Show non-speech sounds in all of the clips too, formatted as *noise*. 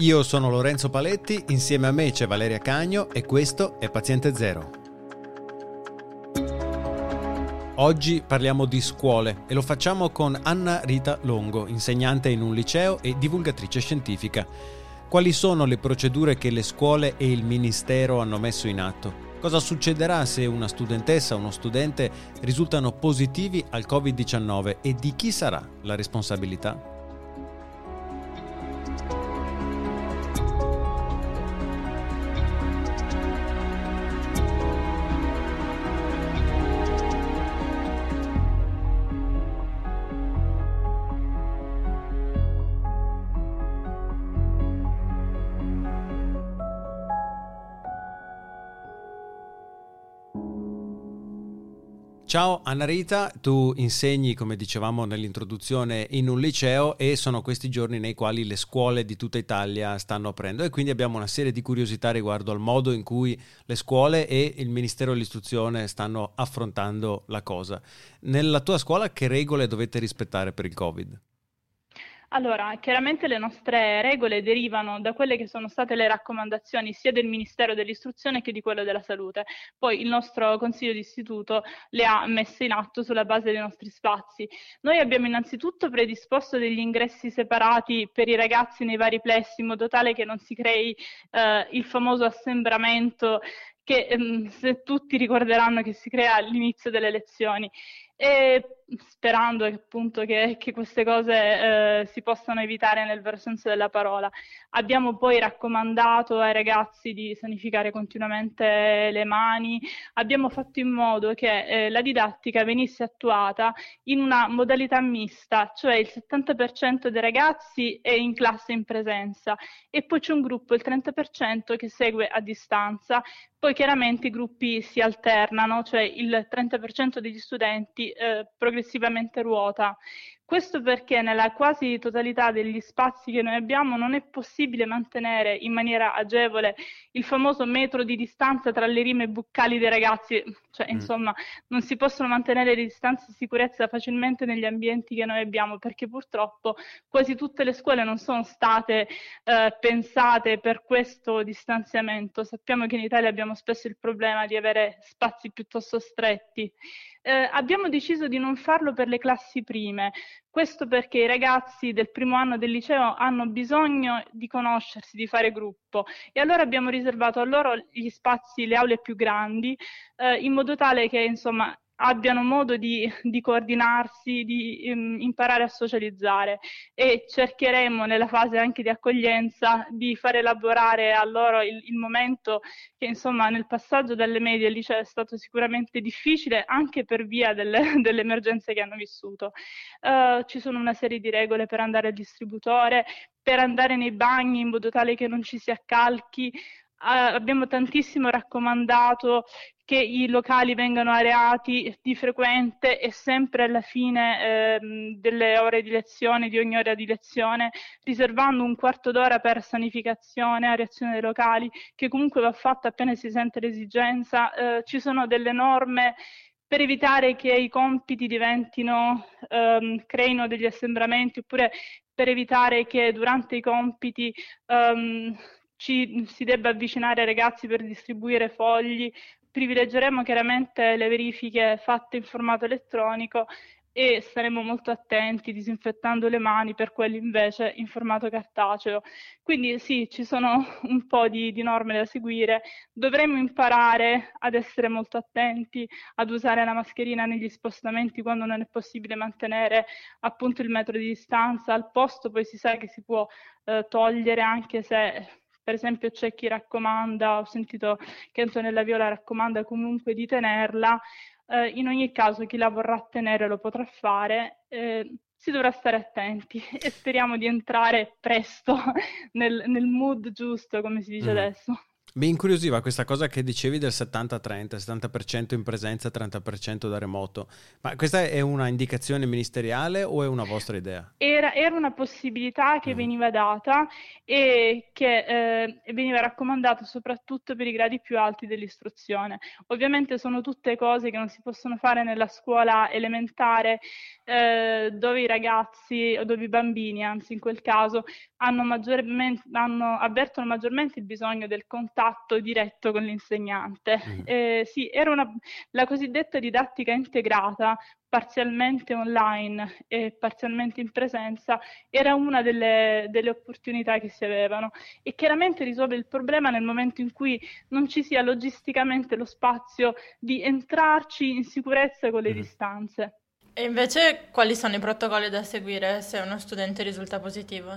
Io sono Lorenzo Paletti, insieme a me c'è Valeria Cagno e questo è Paziente Zero. Oggi parliamo di scuole e lo facciamo con Anna Rita Longo, insegnante in un liceo e divulgatrice scientifica. Quali sono le procedure che le scuole e il Ministero hanno messo in atto? Cosa succederà se una studentessa o uno studente risultano positivi al Covid-19 e di chi sarà la responsabilità? Ciao Anna Rita, tu insegni, come dicevamo nell'introduzione, in un liceo e sono questi giorni nei quali le scuole di tutta Italia stanno aprendo e quindi abbiamo una serie di curiosità riguardo al modo in cui le scuole e il Ministero dell'Istruzione stanno affrontando la cosa. Nella tua scuola che regole dovete rispettare per il Covid? Allora, chiaramente le nostre regole derivano da quelle che sono state le raccomandazioni sia del Ministero dell'Istruzione che di quello della Salute. Poi il nostro Consiglio d'Istituto le ha messe in atto sulla base dei nostri spazi. Noi abbiamo innanzitutto predisposto degli ingressi separati per i ragazzi nei vari plessi in modo tale che non si crei eh, il famoso assembramento che ehm, se tutti ricorderanno che si crea all'inizio delle lezioni e sperando appunto che, che queste cose eh, si possano evitare nel vero senso della parola. Abbiamo poi raccomandato ai ragazzi di sanificare continuamente le mani, abbiamo fatto in modo che eh, la didattica venisse attuata in una modalità mista, cioè il 70% dei ragazzi è in classe in presenza e poi c'è un gruppo, il 30%, che segue a distanza. Poi chiaramente i gruppi si alternano, cioè il 30% degli studenti eh, progressivamente ruota. Questo perché nella quasi totalità degli spazi che noi abbiamo non è possibile mantenere in maniera agevole il famoso metro di distanza tra le rime buccali dei ragazzi, cioè mm. insomma non si possono mantenere le distanze di sicurezza facilmente negli ambienti che noi abbiamo perché purtroppo quasi tutte le scuole non sono state eh, pensate per questo distanziamento. Sappiamo che in Italia abbiamo spesso il problema di avere spazi piuttosto stretti. Eh, abbiamo deciso di non farlo per le classi prime, questo perché i ragazzi del primo anno del liceo hanno bisogno di conoscersi, di fare gruppo. E allora abbiamo riservato a loro gli spazi, le aule più grandi, eh, in modo tale che insomma abbiano modo di, di coordinarsi, di um, imparare a socializzare e cercheremo nella fase anche di accoglienza di far elaborare a loro il, il momento che insomma nel passaggio dalle medie al liceo è stato sicuramente difficile anche per via delle, *laughs* delle emergenze che hanno vissuto. Uh, ci sono una serie di regole per andare al distributore, per andare nei bagni in modo tale che non ci si accalchi, abbiamo tantissimo raccomandato che i locali vengano areati di frequente e sempre alla fine ehm, delle ore di lezione, di ogni ora di lezione, riservando un quarto d'ora per sanificazione, areazione dei locali, che comunque va fatta appena si sente l'esigenza. Eh, ci sono delle norme per evitare che i compiti diventino, ehm, creino degli assembramenti oppure per evitare che durante i compiti ehm, ci si debba avvicinare ai ragazzi per distribuire fogli, privilegeremo chiaramente le verifiche fatte in formato elettronico e staremo molto attenti disinfettando le mani per quelli invece in formato cartaceo. Quindi sì, ci sono *laughs* un po' di, di, norme da seguire, dovremmo imparare ad essere molto attenti, ad usare la mascherina negli spostamenti quando non è possibile mantenere appunto il metro di distanza, al posto poi si sa che si può eh, togliere anche se per esempio c'è chi raccomanda, ho sentito che Antonella Viola raccomanda comunque di tenerla, eh, in ogni caso chi la vorrà tenere lo potrà fare, eh, si dovrà stare attenti *laughs* e speriamo di entrare presto *laughs* nel, nel mood giusto, come si dice mm. adesso. Mi incuriosiva questa cosa che dicevi del 70-30, 70% in presenza, 30% da remoto. Ma questa è una indicazione ministeriale o è una vostra idea? Era, era una possibilità che mm. veniva data e che eh, veniva raccomandata soprattutto per i gradi più alti dell'istruzione. Ovviamente sono tutte cose che non si possono fare nella scuola elementare eh, dove i ragazzi o dove i bambini, anzi in quel caso, hanno maggiormente, hanno, avvertono maggiormente il bisogno del contatto diretto con l'insegnante. Mm. Eh, sì, era una, la cosiddetta didattica integrata, parzialmente online e parzialmente in presenza, era una delle, delle opportunità che si avevano e chiaramente risolve il problema nel momento in cui non ci sia logisticamente lo spazio di entrarci in sicurezza con le mm. distanze. E invece quali sono i protocolli da seguire se uno studente risulta positivo?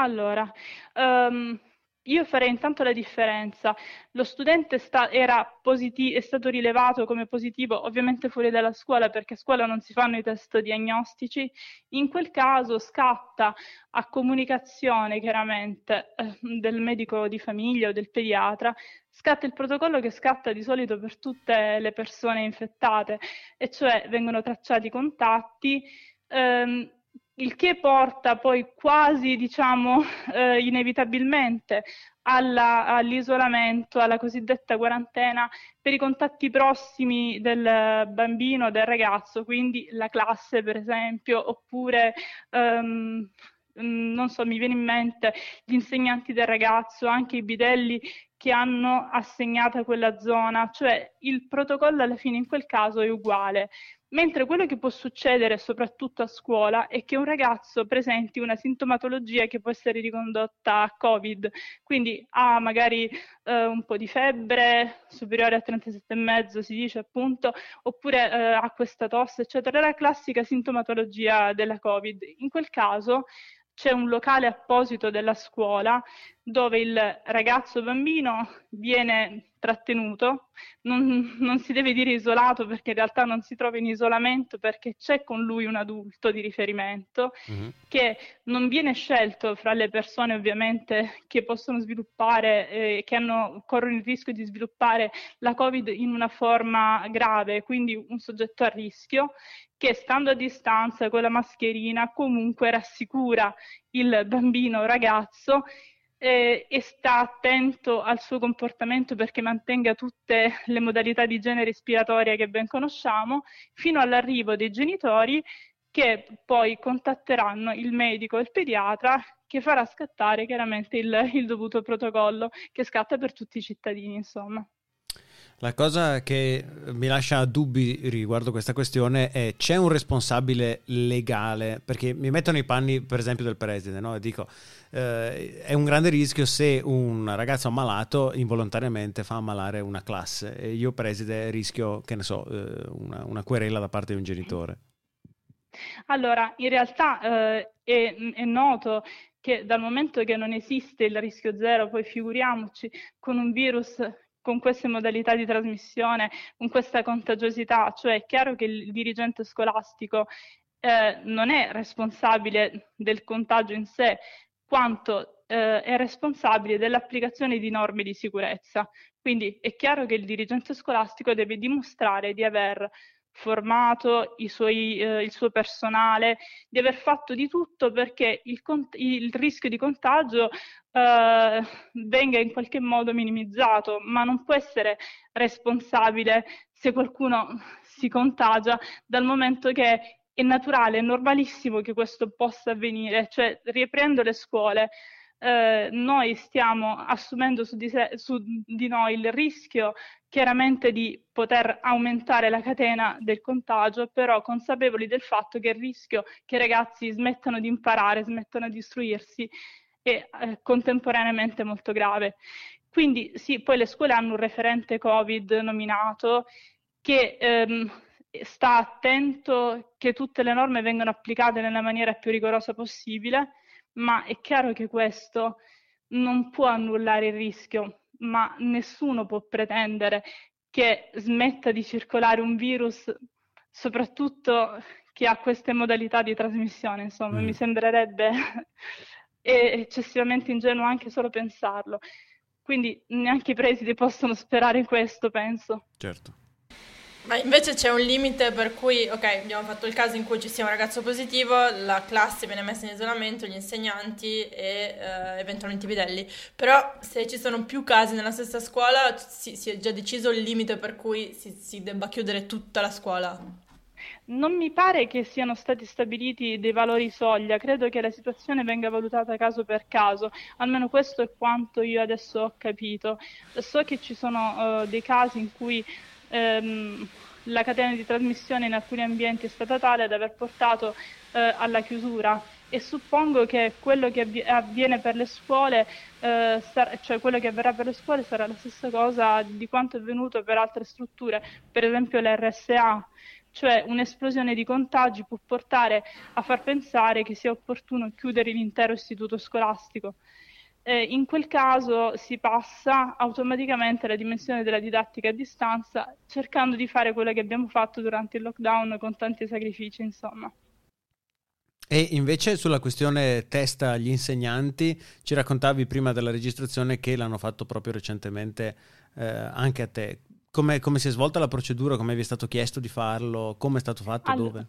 Allora, um, io farei intanto la differenza. Lo studente sta, positi- è stato rilevato come positivo ovviamente fuori dalla scuola perché a scuola non si fanno i test diagnostici. In quel caso scatta a comunicazione chiaramente eh, del medico di famiglia o del pediatra, scatta il protocollo che scatta di solito per tutte le persone infettate, e cioè vengono tracciati i contatti. Ehm, il che porta poi quasi, diciamo, *laughs* eh, inevitabilmente alla, all'isolamento, alla cosiddetta quarantena per i contatti prossimi del bambino, del ragazzo, quindi la classe per esempio, oppure um, non so, mi viene in mente gli insegnanti del ragazzo, anche i bidelli che hanno assegnato quella zona, cioè il protocollo alla fine in quel caso è uguale. Mentre quello che può succedere soprattutto a scuola è che un ragazzo presenti una sintomatologia che può essere ricondotta a Covid, quindi ha magari eh, un po' di febbre superiore a 37,5 si dice appunto, oppure eh, ha questa tosse, eccetera, la classica sintomatologia della Covid. In quel caso c'è un locale apposito della scuola dove il ragazzo bambino viene trattenuto, non, non, si deve dire isolato perché in realtà non si trova in isolamento perché c'è con lui un adulto di riferimento mm-hmm. che non viene scelto fra le persone ovviamente che possono sviluppare, eh, che hanno, corrono il rischio di sviluppare la Covid in una forma grave, quindi un soggetto a rischio che stando a distanza con la mascherina comunque rassicura il bambino o ragazzo eh, e sta attento al suo comportamento perché mantenga tutte le modalità di igiene respiratoria che ben conosciamo, fino all'arrivo dei genitori che poi contatteranno il medico e il pediatra che farà scattare chiaramente il, il dovuto protocollo che scatta per tutti i cittadini, insomma. La cosa che mi lascia dubbi riguardo questa questione è c'è un responsabile legale? Perché mi mettono i panni, per esempio, del preside, no? E dico, eh, è un grande rischio se un ragazzo ammalato involontariamente fa ammalare una classe e io, preside, rischio, che ne so, eh, una, una, querela da parte di un genitore. Allora, in realtà eh, è, è noto che dal momento che non esiste il rischio zero, poi figuriamoci con un virus con queste modalità di trasmissione, con questa contagiosità, cioè è chiaro che il dirigente scolastico eh, non è responsabile del contagio in sé, quanto eh, è responsabile dell'applicazione di norme di sicurezza. Quindi è chiaro che il dirigente scolastico deve dimostrare di aver formato suoi, eh, il suo personale, di aver fatto di tutto perché il, il rischio di contagio eh, venga in qualche modo minimizzato, ma non può essere responsabile se qualcuno si contagia dal momento che è naturale, è normalissimo che questo possa avvenire, cioè riaprendo le scuole eh, noi stiamo assumendo su di, se, su di, noi il rischio chiaramente di poter aumentare la catena del contagio, però consapevoli del fatto che il rischio che i ragazzi smettano di imparare, smettano di istruirsi è eh, contemporaneamente molto grave. Quindi sì, poi le scuole hanno un referente Covid nominato che ehm, sta attento che tutte le norme vengano applicate nella maniera più rigorosa possibile ma è chiaro che questo non può annullare il rischio, ma nessuno può pretendere che smetta di circolare un virus, soprattutto che ha queste modalità di trasmissione, insomma, mm. mi sembrerebbe *laughs* eccessivamente ingenuo anche solo pensarlo. quindi neanche i presidi possono sperare in questo, penso. Certo. Ma invece c'è un limite per cui, ok, abbiamo fatto il caso in cui ci sia un ragazzo positivo, la classe viene messa in isolamento, gli insegnanti e eh, eventualmente i bidelli, però se ci sono più casi nella stessa scuola si, si è già deciso il limite per cui si, si debba chiudere tutta la scuola. Non mi pare che siano stati stabiliti dei valori soglia, credo che la situazione venga valutata caso per caso, almeno questo è quanto io adesso ho capito. So che ci sono uh, dei casi in cui ehm, la catena di trasmissione in alcuni ambienti è stata tale da aver portato eh, alla chiusura. E suppongo che quello che avviene per le scuole, eh, sar- cioè quello che avverrà per le scuole sarà la stessa cosa di quanto è avvenuto per altre strutture, per esempio l'RSA, cioè un'esplosione di contagi può portare a far pensare che sia opportuno chiudere l'intero istituto scolastico eh, in quel caso si passa automaticamente alla dimensione della didattica a distanza, cercando di fare quello che abbiamo fatto durante il lockdown con tanti sacrifici, insomma. E invece sulla questione test agli insegnanti, ci raccontavi prima della registrazione che l'hanno fatto proprio recentemente eh, anche a te. Come, come, si è svolta la procedura? Come vi è stato chiesto di farlo? Come è stato fatto? Allora, dove?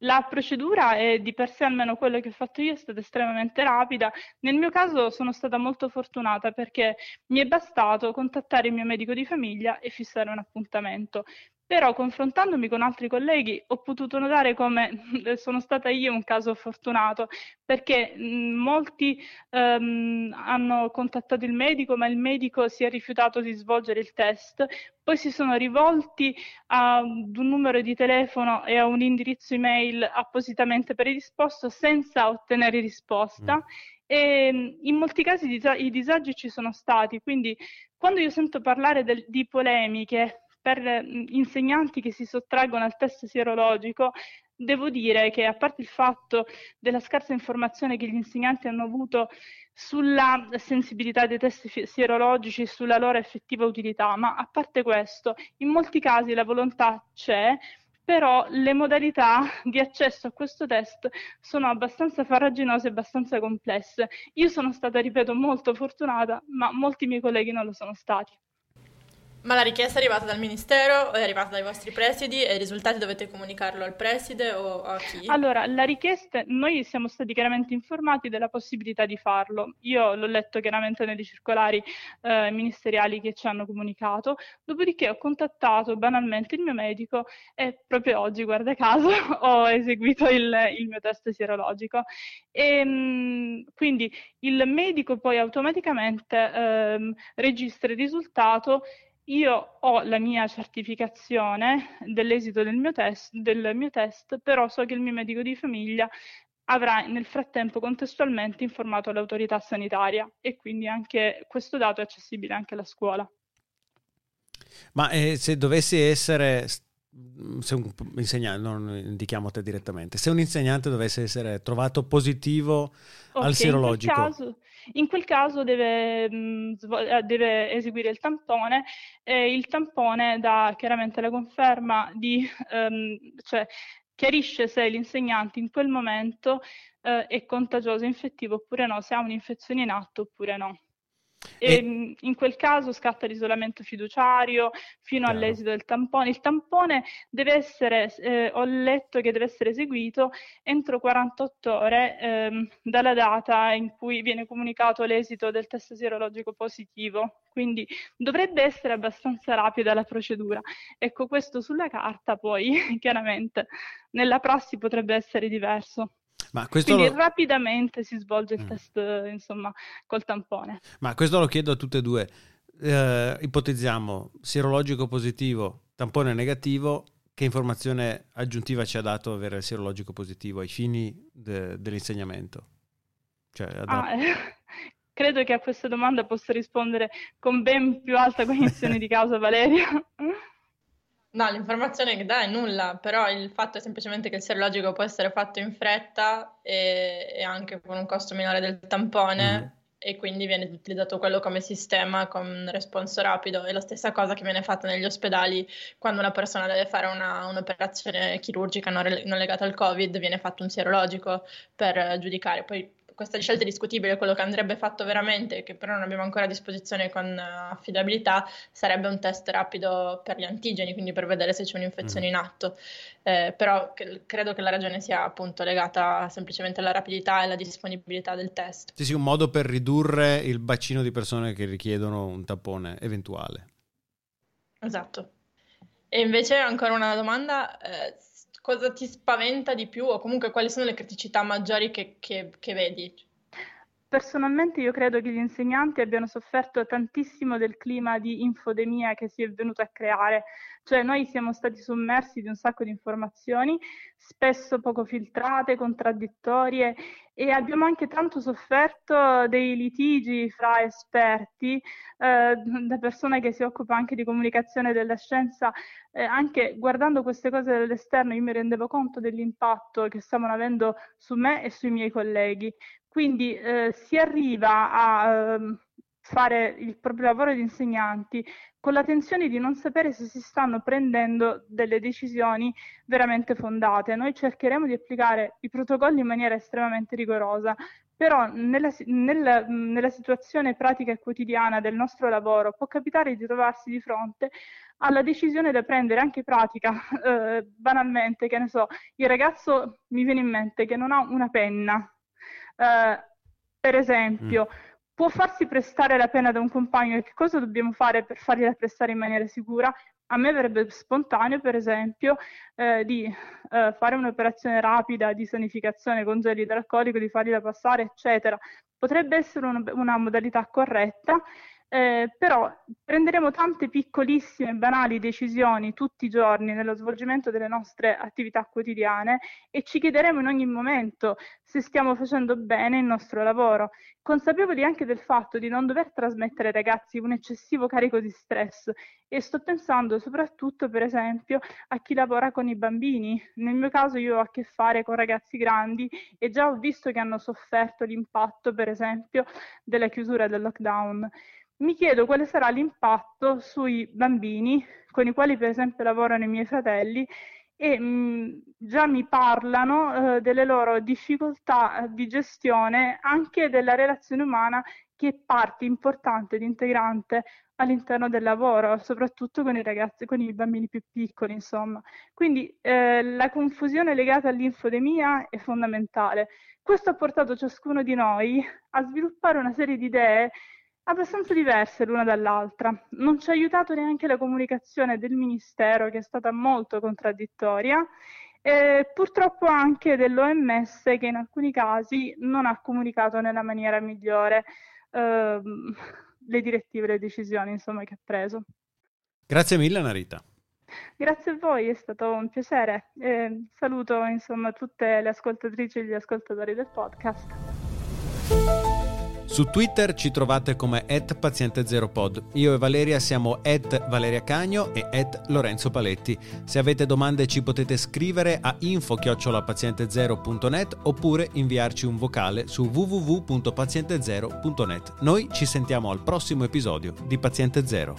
La procedura è di per sé, almeno quello che ho fatto io, è stata estremamente rapida. Nel mio caso sono stata molto fortunata perché mi è bastato contattare il mio medico di famiglia e fissare un appuntamento. Però confrontandomi con altri colleghi ho potuto notare come *laughs* sono stata io un caso fortunato, perché molti um, hanno contattato il medico, ma il medico si è rifiutato di svolgere il test, poi si sono rivolti ad un numero di telefono e a un indirizzo email appositamente predisposto senza ottenere risposta. Mm. E in molti casi i disagi ci sono stati, quindi quando io sento parlare del, di polemiche per insegnanti che si sottraggono al test sierologico, devo dire che a parte il fatto della scarsa informazione che gli insegnanti hanno avuto sulla sensibilità dei test sierologici e sulla loro effettiva utilità, ma a parte questo, in molti casi la volontà c'è, però le modalità di accesso a questo test sono abbastanza farraginose e abbastanza complesse. Io sono stata, ripeto, molto fortunata, ma molti miei colleghi non lo sono stati. Ma la richiesta è arrivata dal Ministero è arrivata dai vostri presidi e i risultati dovete comunicarlo al preside o a chi? Allora, la richiesta, noi siamo stati chiaramente informati della possibilità di farlo. Io l'ho letto chiaramente nelle circolari eh, ministeriali che ci hanno comunicato, dopodiché ho contattato banalmente il mio medico e proprio oggi, guarda caso, *laughs* ho eseguito il, il mio test sierologico. E, ehm, quindi il medico poi automaticamente eh, registra il risultato io ho la mia certificazione dell'esito del mio, test, del mio test, però so che il mio medico di famiglia avrà nel frattempo contestualmente informato l'autorità sanitaria e quindi anche questo dato è accessibile anche alla scuola. Ma eh, se dovessi essere, se un insegnante, non indichiamo te direttamente, se un insegnante dovesse essere trovato positivo okay, al sierologico... In quel caso, in quel caso deve, mm, eh, deve eseguire il tampone e il tampone dà chiaramente la conferma di, um, cioè chiarisce se l'insegnante in quel momento uh, è contagioso, infettivo oppure no, se ha un'infezione in atto oppure no. E, in quel caso scatta l'isolamento fiduciario fino chiaro. all'esito del tampone. Il tampone deve essere, eh, ho letto che deve essere eseguito entro 48 ore ehm, dalla data in cui viene comunicato l'esito del test sierologico positivo. Quindi dovrebbe essere abbastanza rapida la procedura. Ecco, questo sulla carta poi *laughs* chiaramente nella prassi potrebbe essere diverso. Ma Quindi lo... rapidamente si svolge il mm. test, insomma, col tampone. Ma questo lo chiedo a tutte e due. Eh, ipotizziamo sierologico positivo, tampone negativo. Che informazione aggiuntiva ci ha dato avere il sierologico positivo ai fini de- dell'insegnamento? Cioè, ah, eh, *laughs* credo che a questa domanda possa rispondere con ben più alta cognizione di causa Valeria. *laughs* No, l'informazione che dà è nulla, però il fatto è semplicemente che il serologico può essere fatto in fretta e, e anche con un costo minore del tampone mm. e quindi viene utilizzato quello come sistema con responso rapido. È la stessa cosa che viene fatta negli ospedali quando una persona deve fare una, un'operazione chirurgica non, re, non legata al Covid, viene fatto un serologico per giudicare. Poi questa scelta è discutibile, quello che andrebbe fatto veramente, che però non abbiamo ancora a disposizione con eh, affidabilità, sarebbe un test rapido per gli antigeni, quindi per vedere se c'è un'infezione mm. in atto. Eh, però che, credo che la ragione sia appunto legata semplicemente alla rapidità e alla disponibilità del test. Sì, sì, un modo per ridurre il bacino di persone che richiedono un tampone eventuale. Esatto. E invece ancora una domanda, eh, cosa ti spaventa di più o comunque quali sono le criticità maggiori che, che, che vedi? Personalmente io credo che gli insegnanti abbiano sofferto tantissimo del clima di infodemia che si è venuto a creare, cioè noi siamo stati sommersi di un sacco di informazioni, spesso poco filtrate, contraddittorie e abbiamo anche tanto sofferto dei litigi fra esperti, eh, da persona che si occupa anche di comunicazione della scienza, eh, anche guardando queste cose dall'esterno io mi rendevo conto dell'impatto che stavano avendo su me e sui miei colleghi. Quindi eh, si arriva a eh, fare il proprio lavoro di insegnanti con la tensione di non sapere se si stanno prendendo delle decisioni veramente fondate. Noi cercheremo di applicare i protocolli in maniera estremamente rigorosa, però nella, nella, nella, situazione pratica e quotidiana del nostro lavoro può capitare di trovarsi di fronte alla decisione da prendere anche pratica, *laughs* eh, banalmente, che ne so, il ragazzo mi viene in mente che non ha una penna, eh, per esempio, mm. può farsi prestare la penna da un compagno e che cosa dobbiamo fare per fargliela prestare in maniera sicura? A me verrebbe spontaneo, per esempio, eh, di eh, fare un'operazione rapida di sanificazione con gel idroalcolico, di fargliela passare, eccetera. Potrebbe essere una, una modalità corretta, eh, però prenderemo tante piccolissime, banali decisioni tutti i giorni nello svolgimento delle nostre attività quotidiane e ci chiederemo in ogni momento se stiamo facendo bene il nostro lavoro, consapevoli anche del fatto di non dover trasmettere ai ragazzi un eccessivo carico di stress e sto pensando soprattutto per esempio a chi lavora con i bambini. Nel mio caso io ho a che fare con ragazzi grandi e già ho visto che hanno sofferto l'impatto per esempio della chiusura del lockdown mi chiedo quale sarà l'impatto sui bambini con i quali per esempio lavorano i miei fratelli e mh, mm, già mi parlano eh, delle loro difficoltà di gestione anche della relazione umana che è parte importante ed integrante all'interno del lavoro, soprattutto con i ragazzi, con i bambini più piccoli, insomma. Quindi eh, la confusione legata all'infodemia è fondamentale. Questo ha portato ciascuno di noi a sviluppare una serie di idee abbastanza diverse l'una dall'altra. Non ci ha aiutato neanche la comunicazione del Ministero, che è stata molto contraddittoria, e purtroppo anche dell'OMS, che in alcuni casi non ha comunicato nella maniera migliore eh, le direttive le decisioni insomma, che ha preso. Grazie mille, Narita. Grazie a voi, è stato un piacere. Eh, saluto insomma tutte le ascoltatrici e gli ascoltatori del podcast. Su Twitter ci trovate come paziente0pod. Io e Valeria siamo Valeria Cagno e Lorenzo Paletti. Se avete domande ci potete scrivere a info-paziente0.net oppure inviarci un vocale su www.paziente0.net. Noi ci sentiamo al prossimo episodio di Paziente Zero.